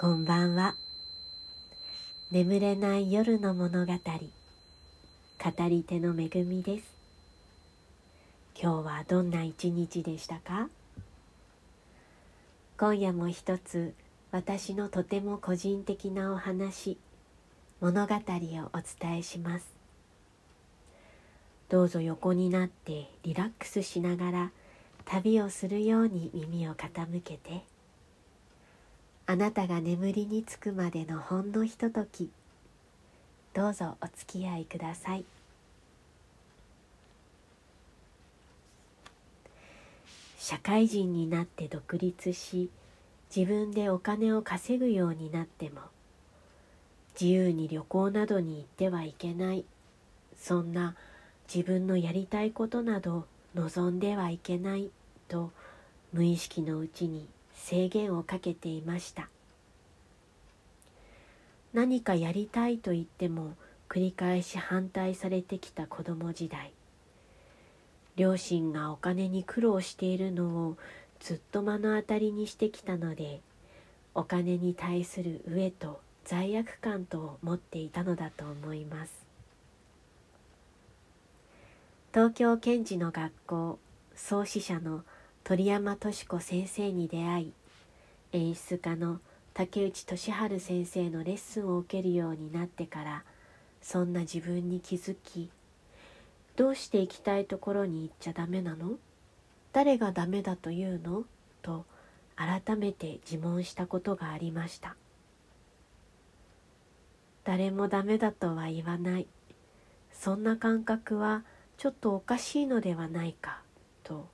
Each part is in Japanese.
こんばんは。眠れない夜の物語。語り手の恵みです。今日はどんな一日でしたか？今夜も一つ私のとても個人的なお話物語をお伝えします。どうぞ横になってリラックスしながら旅をするように耳を傾けて。あなたが眠りにつくまでのほんのひととき。どうぞお付き合いください。社会人になって独立し自分でお金を稼ぐようになっても自由に旅行などに行ってはいけない。そんな自分のやりたいことなど望んではいけないと無意識のうちに制限をかけていました。何かやりたいと言っても繰り返し反対されてきた子供時代。両親がお金に苦労しているのをずっと目の当たりにしてきたのでお金に対する飢えと罪悪感と持っていたのだと思います。東京検事の学校創始者の鳥山敏子先生に出会い演出家の竹内俊治先生のレッスンを受けるようになってからそんな自分に気づきどうして行きたいところに行っちゃダメなの？誰がダメだというの？と改めて自問したことがありました。誰もダメだとは言わない。そんな感覚はちょっとおかしいのではないか。と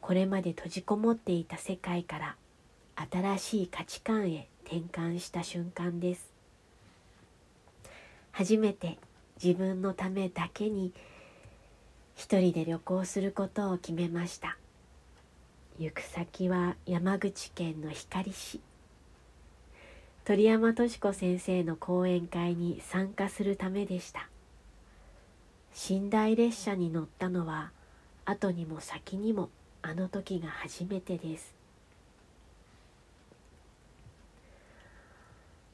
これまで閉じこもっていた世界から新しい価値観へ転換した瞬間です。初めて自分のためだけに一人で旅行することを決めました。行く先は山口県の光市。鳥山敏子先生の講演会に参加するためでした。寝台列車に乗ったのは後にも先にもあの時が初めてです。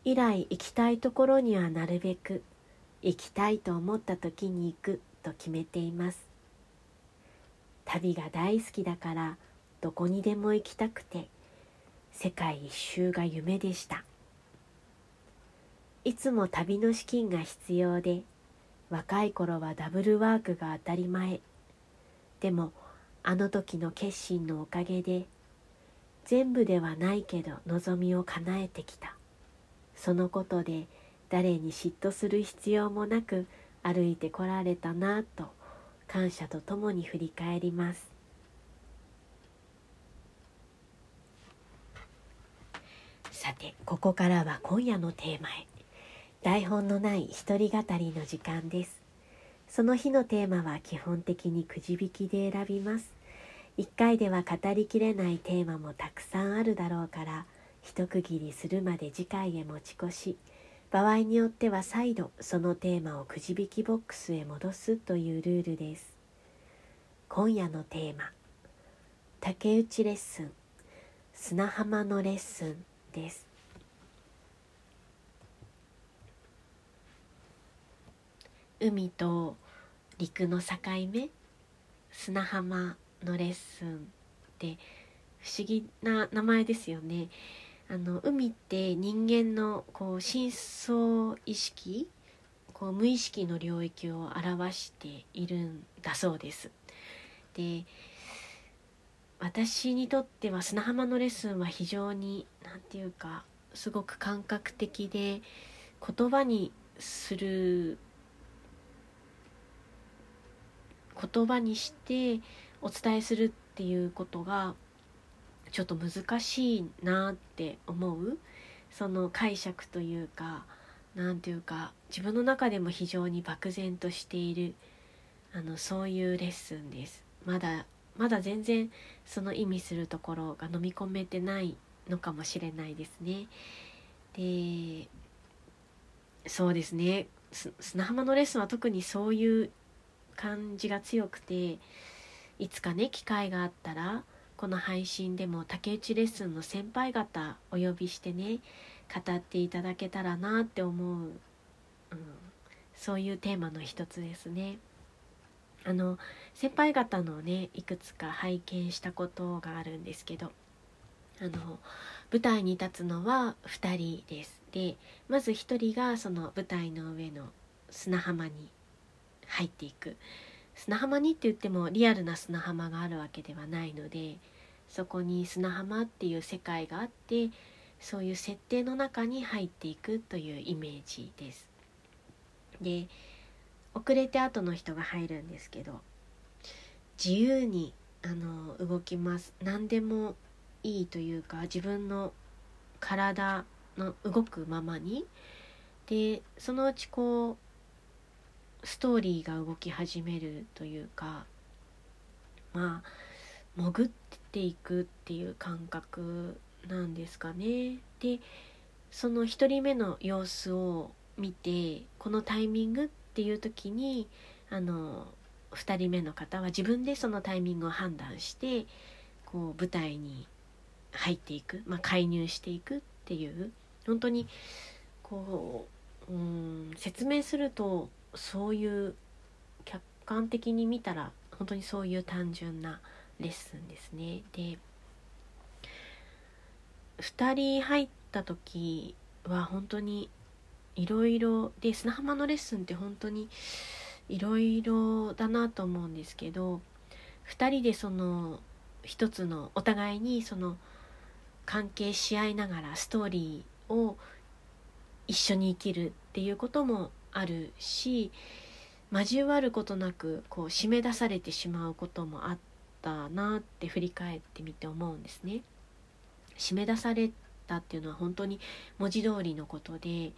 以来行きたいところにはなるべく行きたいと思った時に行くと決めています。旅が大好きだからどこにでも行きたくて世界一周が夢でした。いつも旅の資金が必要で若い頃はダブルワークが当たり前。でもあの時の決心のおかげで全部ではないけど望みを叶えてきた。そのことで誰に嫉妬する必要もなく歩いてこられたなぁと感謝とともに振り返ります。さてここからは今夜のテーマへ。台本のない一人語りの時間です。その日のテーマは基本的にくじ引きで選びます。一回では語りきれないテーマもたくさんあるだろうから一区切りするまで次回へ持ち越し場合によっては再度そのテーマをくじ引きボックスへ戻すというルールです。今夜のテーマ竹内レッスン砂浜のレッスンです。海と陸の境目砂浜のレッスンって不思議な名前ですよね。あの海って人間のこう深層意識こう無意識の領域を表しているんだそうです。で私にとっては砂浜のレッスンは非常に何て言うかすごく感覚的で言葉にする言葉にしてお伝えするっていうことがちょっと難しいなって思うその解釈というか何ていうか自分の中でも非常に漠然としているあのそういうレッスンです。まだまだ全然その意味するところが飲み込めてないのかもしれないですね。でそうですね。砂浜のレッスンは特にそういう感じが強くていつかね機会があったらこの配信でも竹内レッスンの先輩方お呼びしてね語っていただけたらなって思う、うん、そういうテーマの一つですね。あの先輩方のねいくつか拝見したことがあるんですけどあの舞台に立つのは2人です。でまず1人がその舞台の上の砂浜に入っていく砂浜にって言ってもリアルな砂浜があるわけではないのでそこに砂浜っていう世界があってそういう設定の中に入っていくというイメージです。で遅れて後の人が入るんですけど自由にあの動きます何でもいいというか自分の体の動くままにでそのうちこうストーリーが動き始めるというかまあ潜っていくっていう感覚なんですかね。でその1人目の様子を見てこのタイミングっていう時にあの2人目の方は自分でそのタイミングを判断してこう舞台に入っていく、まあ、介入していくっていう本当にこううん説明するとそういう客観的に見たら本当にそういう単純なレッスンですね。で2人入った時は本当にいろいろで砂浜のレッスンって本当にいろいろだなと思うんですけど2人でその一つのお互いにその関係し合いながらストーリーを一緒に生きるっていうこともあるし交わることなくこう締め出されてしまうこともあったなって振り返ってみて思うんですね。締め出されたっていうのは本当に文字通りのことで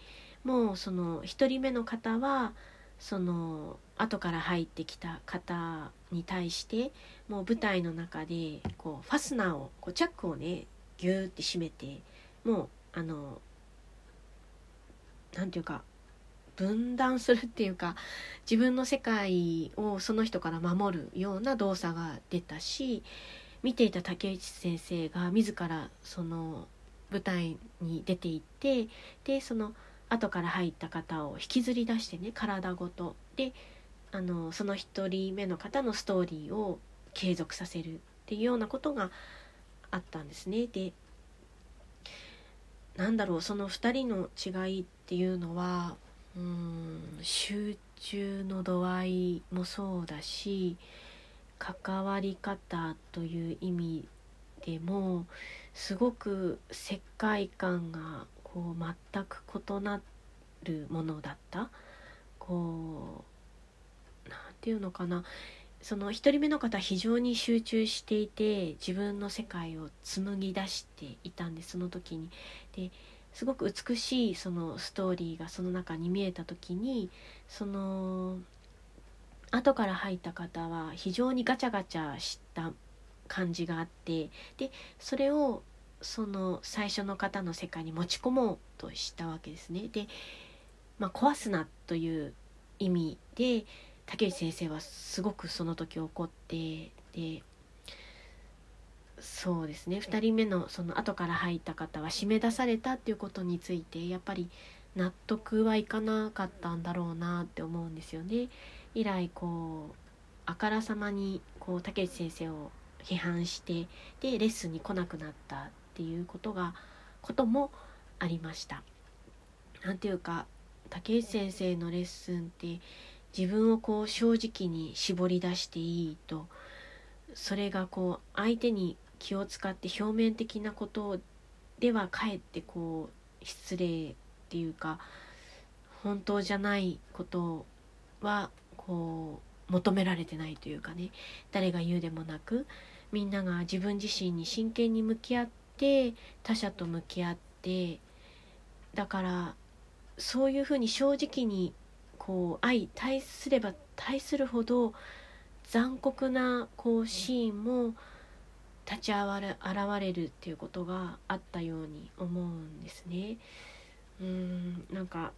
もうその1人目の方はその後から入ってきた方に対してもう舞台の中でこうファスナーをこうチャックをねギューって閉めてもうあの何て言うか分断するっていうか自分の世界をその人から守るような動作が出たし見ていた竹内先生が自らその舞台に出ていってでその後から入った方を引きずり出してね体ごとであのその1人目の方のストーリーを継続させるっていうようなことがあったんですね。でなんだろうその2人の違いっていうのはうん集中の度合いもそうだし関わり方という意味でもすごく世界観がこう全く異なるものだったこう何て言うのかなその1人目の方非常に集中していて自分の世界を紡ぎ出していたんですその時に。ですごく美しいそのストーリーがその中に見えた時にその後から入った方は非常にガチャガチャした感じがあってでそれをその最初の方の世界に持ち込もうとしたわけですね。で、まあ、壊すなという意味で竹内先生はすごくその時怒ってでそうですね2人目のその後から入った方は締め出されたっていうことについてやっぱり納得はいかなかったんだろうなって思うんですよね。以来こうあからさまにこう竹内先生を批判してでレッスンに来なくなったっていうことがこともありました。なんていうか竹内先生のレッスンって自分をこう正直に絞り出していいとそれがこう相手に気を使って表面的なことではかえってこう失礼っていうか本当じゃないことはこう求められてないというかね。誰が言うでもなくみんなが自分自身に真剣に向き合って他者と向き合ってだからそういうふうに正直にこう相対すれば対するほど残酷なこうシーンも立ち現れるっていうことがあったように思うんですね。うんなんか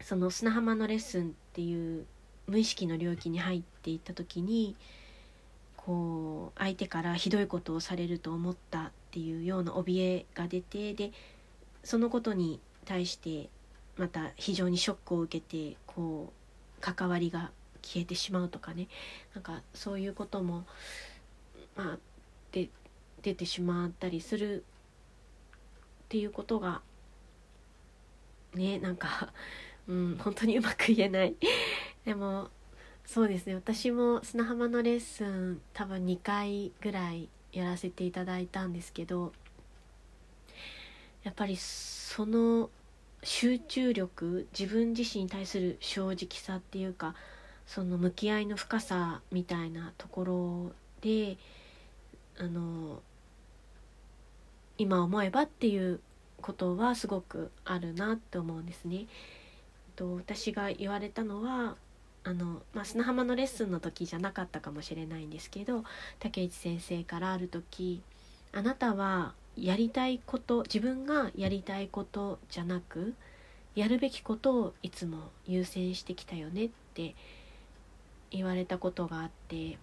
その砂浜のレッスンっていう無意識の領域に入っていった時にこう相手からひどいことをされると思ったっていうような怯えが出てでそのことに対してまた非常にショックを受けてこう関わりが消えてしまうとかねなんかそういうこともまあで出てしまったりするっていうことがねなんか、うん、本当にうまく言えない。でもそうですね。私も砂浜のレッスン多分2回ぐらいやらせていただいたんですけどやっぱりその集中力自分自身に対する正直さっていうかその向き合いの深さみたいなところであの今思えばっていうことはすごくあるなって思うんですね。と私が言われたのはあの、まあ、砂浜のレッスンの時じゃなかったかもしれないんですけど竹内先生からある時「あなたはやりたいこと自分がやりたいことじゃなくやるべきことをいつも優先してきたよね」って言われたことがあって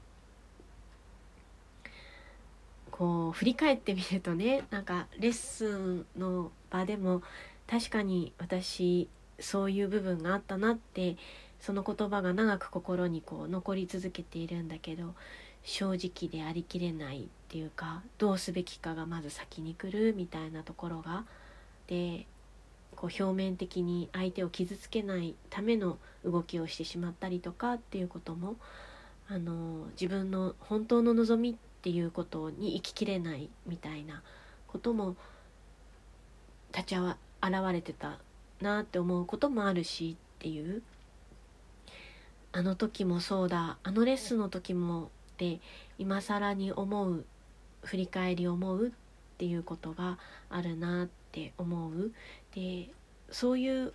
こう振り返ってみるとねなんかレッスンの場でも確かに私そういう部分があったなってその言葉が長く心にこう残り続けているんだけど正直でありきれないっていうかどうすべきかがまず先に来るみたいなところがでこう表面的に相手を傷つけないための動きをしてしまったりとかっていうこともあの自分の本当の望みっっていうことに生ききれないみたいなことも立ち現れてたなって思うこともあるしっていう。あの時もそうだ。あのレッスンの時もって今更に思う振り返り思うっていうことがあるなって思う。でそういう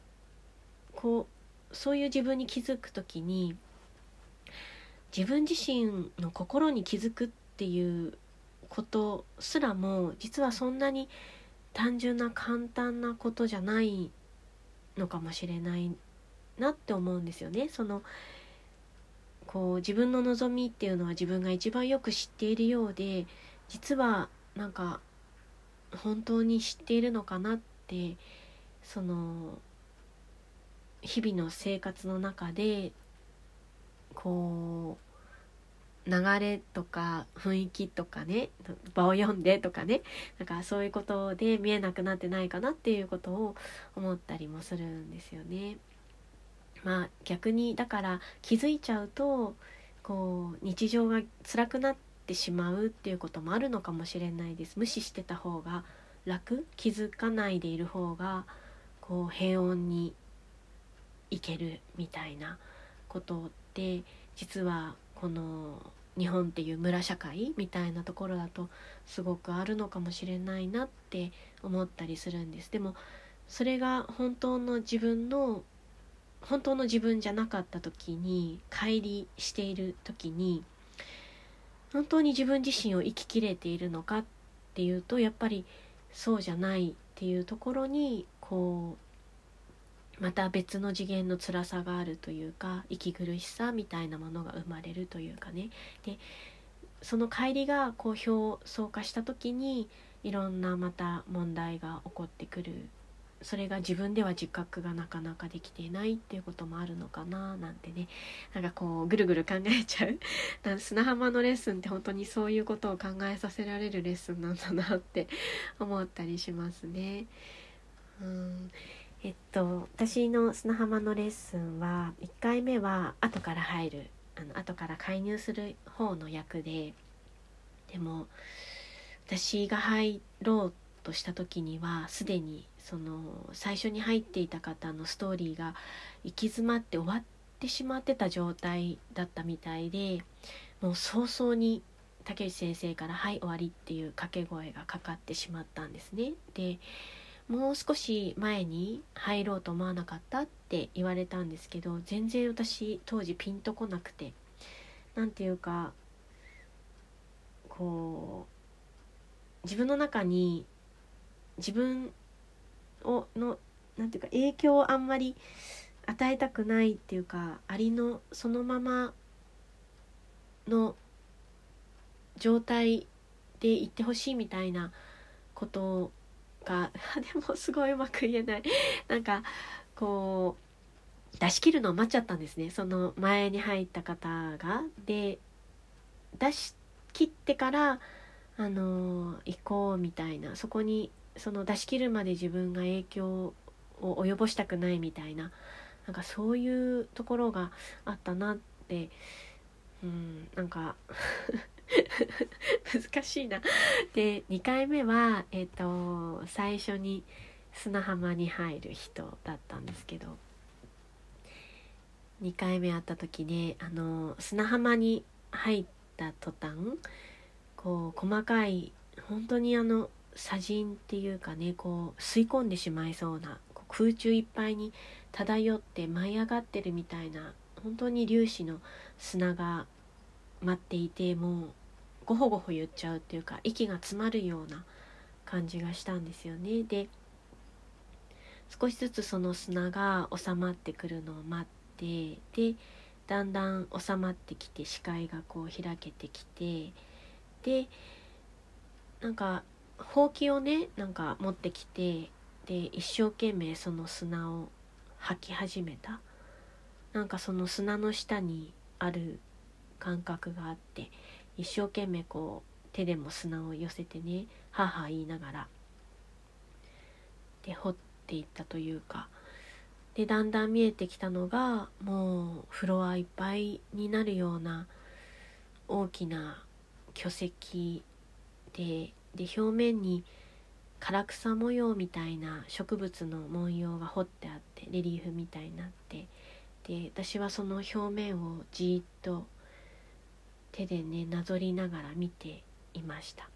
こうそういう自分に気づく時に自分自身の心に気づくってていうことすらも実はそんなに単純な簡単なことじゃないのかもしれないなって思うんですよね。そのこう自分の望みっていうのは自分が一番よく知っているようで実はなんか本当に知っているのかなってその日々の生活の中でこう流れとか雰囲気とかね場を読んでとかねなんかそういうことで見えなくなってないかなっていうことを思ったりもするんですよね。まあ逆にだから気づいちゃうとこう日常が辛くなってしまうっていうこともあるのかもしれないです無視してた方が楽気づかないでいる方がこう平穏にいけるみたいなことって実はこの日本っていう村社会みたいなところだとすごくあるのかもしれないなって思ったりするんです。でもそれが本当の自分の本当の自分じゃなかった時に乖離している時に本当に自分自身を生ききれているのかっていうとやっぱりそうじゃないっていうところにこうまた別の次元の辛さがあるというか息苦しさみたいなものが生まれるというかね。でその乖離がこう表層化した時にいろんなまた問題が起こってくる。それが自分では自覚がなかなかできていないっていうこともあるのかななんてね。なんかこうぐるぐる考えちゃう。砂浜のレッスンって本当にそういうことを考えさせられるレッスンなんだなって思ったりしますね。うん。えっと私の砂浜のレッスンは1回目は後から入るあの後から介入する方の役ででも私が入ろうとした時にはすでにその最初に入っていた方のストーリーが行き詰まって終わってしまってた状態だったみたいでもう早々に竹内先生から「はい終わり」っていう掛け声がかかってしまったんですね。でもう少し前に入ろうと思わなかったって言われたんですけど全然私当時ピンとこなくて何て言うかこう自分の中に自分をのなんていうか影響をあんまり与えたくないっていうかありのそのままの状態でいってほしいみたいなことをが でもすごいうまく言えない。なんかこう出し切るのを待っちゃったんですね。その前に入った方が。で出し切ってからあの行こうみたいな。そこにその出し切るまで自分が影響を及ぼしたくないみたいな。なんかそういうところがあったなって。うんなんか 難しいな。で2回目は、えーと、最初に砂浜に入る人だったんですけど2回目会った時ねあの砂浜に入った途端こう細かい本当にあの砂塵っていうかねこう吸い込んでしまいそうな空中いっぱいに漂って舞い上がってるみたいな本当に粒子の砂が待っていてもうごほごほ言っちゃうっていうか息が詰まるような感じがしたんですよね。で少しずつその砂が収まってくるのを待ってでだんだん収まってきて視界がこう開けてきてでなんかほうきをねなんか持ってきてで一生懸命その砂を吐き始めたなんかその砂の下にある感覚があって一生懸命こう手でも砂を寄せてね母言いながらで掘っていったというか。でだんだん見えてきたのがもうフロアいっぱいになるような大きな巨石でで表面に唐草模様みたいな植物の文様が彫ってあってレリーフみたいになってで私はその表面をじっと手でねなぞりながら見ていました。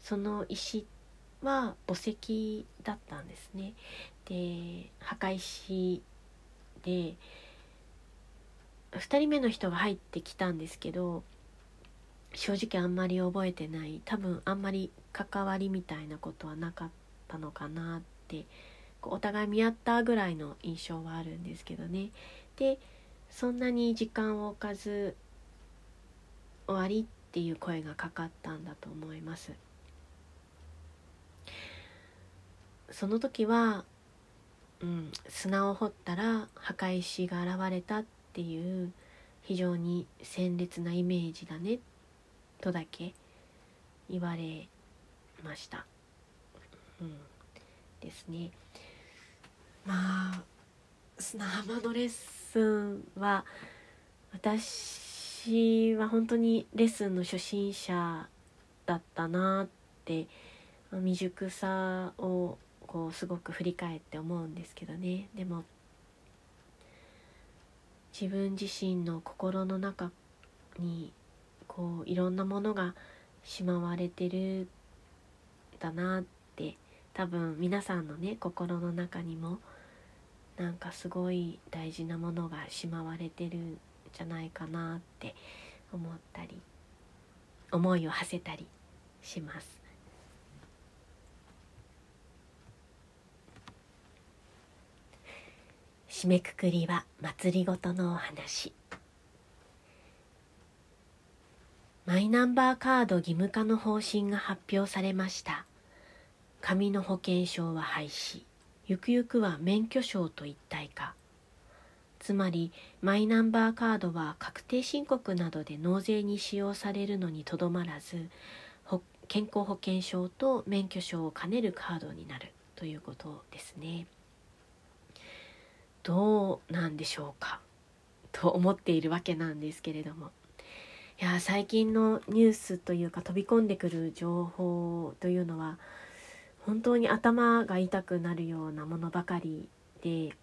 その石は墓石だったんですね。で墓石で2人目の人が入ってきたんですけど正直あんまり覚えてない。多分あんまり関わりみたいなことはなかったのかなってお互い見合ったぐらいの印象はあるんですけどね。でそんなに時間を置かず終わりっていう声がかかったんだと思いますその時は、うん、砂を掘ったら墓石が現れたっていう非常に鮮烈なイメージだねとだけ言われました。うん、ですね。まあ砂浜のレッスンは私私は本当にレッスンの初心者だったなって未熟さをこうすごく振り返って思うんですけどね。でも自分自身の心の中にこういろんなものがしまわれてるだなって多分皆さんのね心の中にもなんかすごい大事なものがしまわれてるじゃないかなって思ったり思いを馳せたりします。締めくくりは祭りごとのお話。マイナンバーカード義務化の方針が発表されました。紙の保険証は廃止。ゆくゆくは免許証と一体化。つまりマイナンバーカードは確定申告などで納税に使用されるのにとどまらず健康保険証と免許証を兼ねるカードになるということですね。どうなんでしょうか？と思っているわけなんですけれどもいや最近のニュースというか飛び込んでくる情報というのは本当に頭が痛くなるようなものばかりで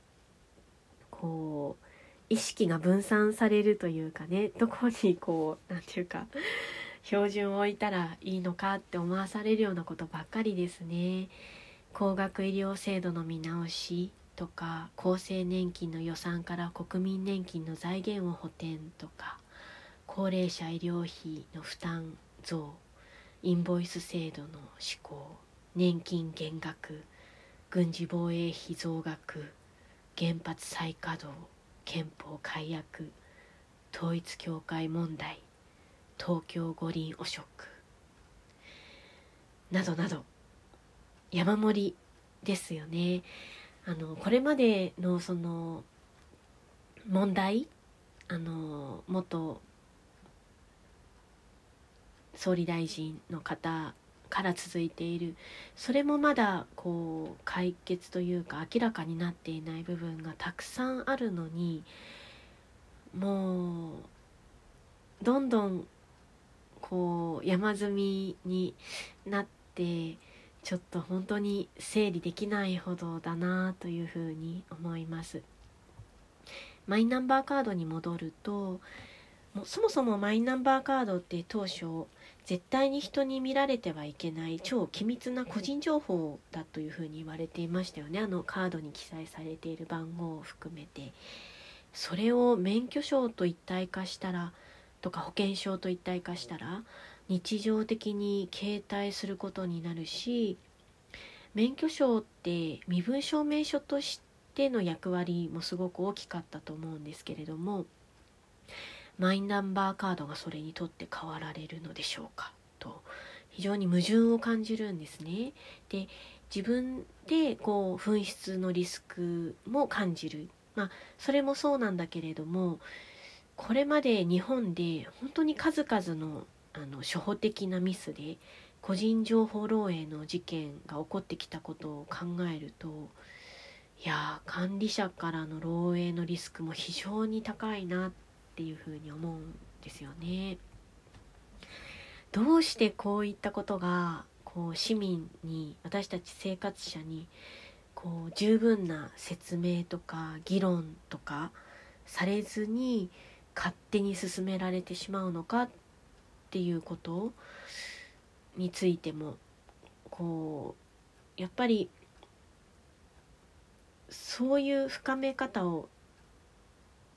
こう意識が分散されるというかね どこにこう何て言うか標準を置いたらいいのかって思わされるようなことばっかりですね。高額医療制度の見直しとか厚生年金の予算から国民年金の財源を補填とか高齢者医療費の負担増インボイス制度の施行年金減額軍事防衛費増額原発再稼働憲法改悪統一教会問題東京五輪汚職などなど山盛りですよね。あのこれまでのその問題あの元総理大臣の方から続いているそれもまだこう解決というか明らかになっていない部分がたくさんあるのにもうどんどんこう山積みになってちょっと本当に整理できないほどだなというふうに思います。マイナンバーカードに戻るともうそもそもマイナンバーカードって当初絶対に人に見られてはいけない超機密な個人情報だというふうに言われていましたよね。あのカードに記載されている番号を含めて。それを免許証と一体化したらとか保険証と一体化したら日常的に携帯することになるし免許証って身分証明書としての役割もすごく大きかったと思うんですけれどもマイナンバーカードがそれにとって変わられるのでしょうかと非常に矛盾を感じるんですね。で自分でこう紛失のリスクも感じるまあそれもそうなんだけれどもこれまで日本で本当に数々のあの初歩的なミスで個人情報漏洩の事件が起こってきたことを考えるといや管理者からの漏洩のリスクも非常に高いなっていうふうに思うんですよね。どうしてこういったことがこう市民に私たち生活者にこう十分な説明とか議論とかされずに勝手に進められてしまうのかっていうことについてもこうやっぱりそういう深め方を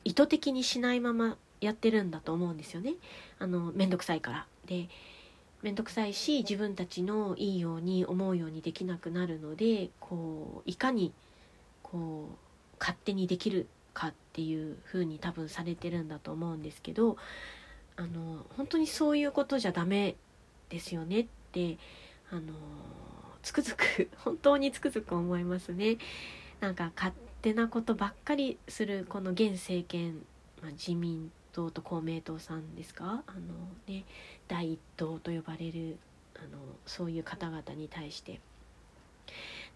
意図的にしないままやってるんだと思うんですよね。あの面倒くさいから。で面倒くさいし自分たちのいいように思うようにできなくなるのでこういかにこう勝手にできるかっていう風に多分されてるんだと思うんですけどあの本当にそういうことじゃダメですよねってあのつくづく本当につくづく思いますね。なんか勝手なことばっかりするこの現政権、まあ、自民党と公明党さんですか？あの、ね、第一党と呼ばれるあのそういう方々に対して。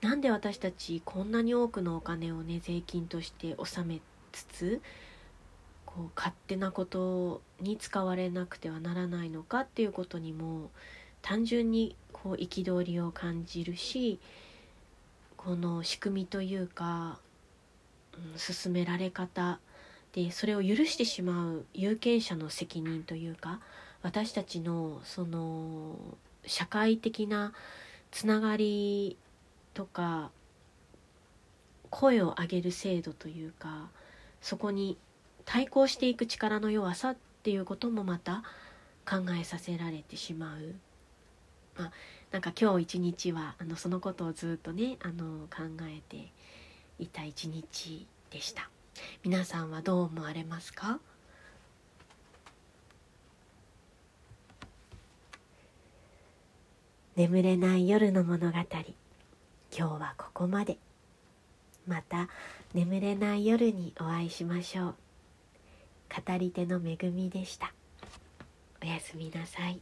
なんで私たちこんなに多くのお金をね税金として納めつつこう勝手なことに使われなくてはならないのかっていうことにも単純にこう憤りを感じるしこの仕組みというか、うん、進められ方でそれを許してしまう有権者の責任というか私たちのその社会的なつながりとか声を上げる制度というかそこに対抗していく力の弱さっていうこともまた考えさせられてしまう。まあ、なんか今日一日はあのそのことをずっとねあの考えていた一日でした。皆さんはどう思われますか？眠れない夜の物語。今日はここまで。また眠れない夜にお会いしましょう。語り手の恵みでした。おやすみなさい。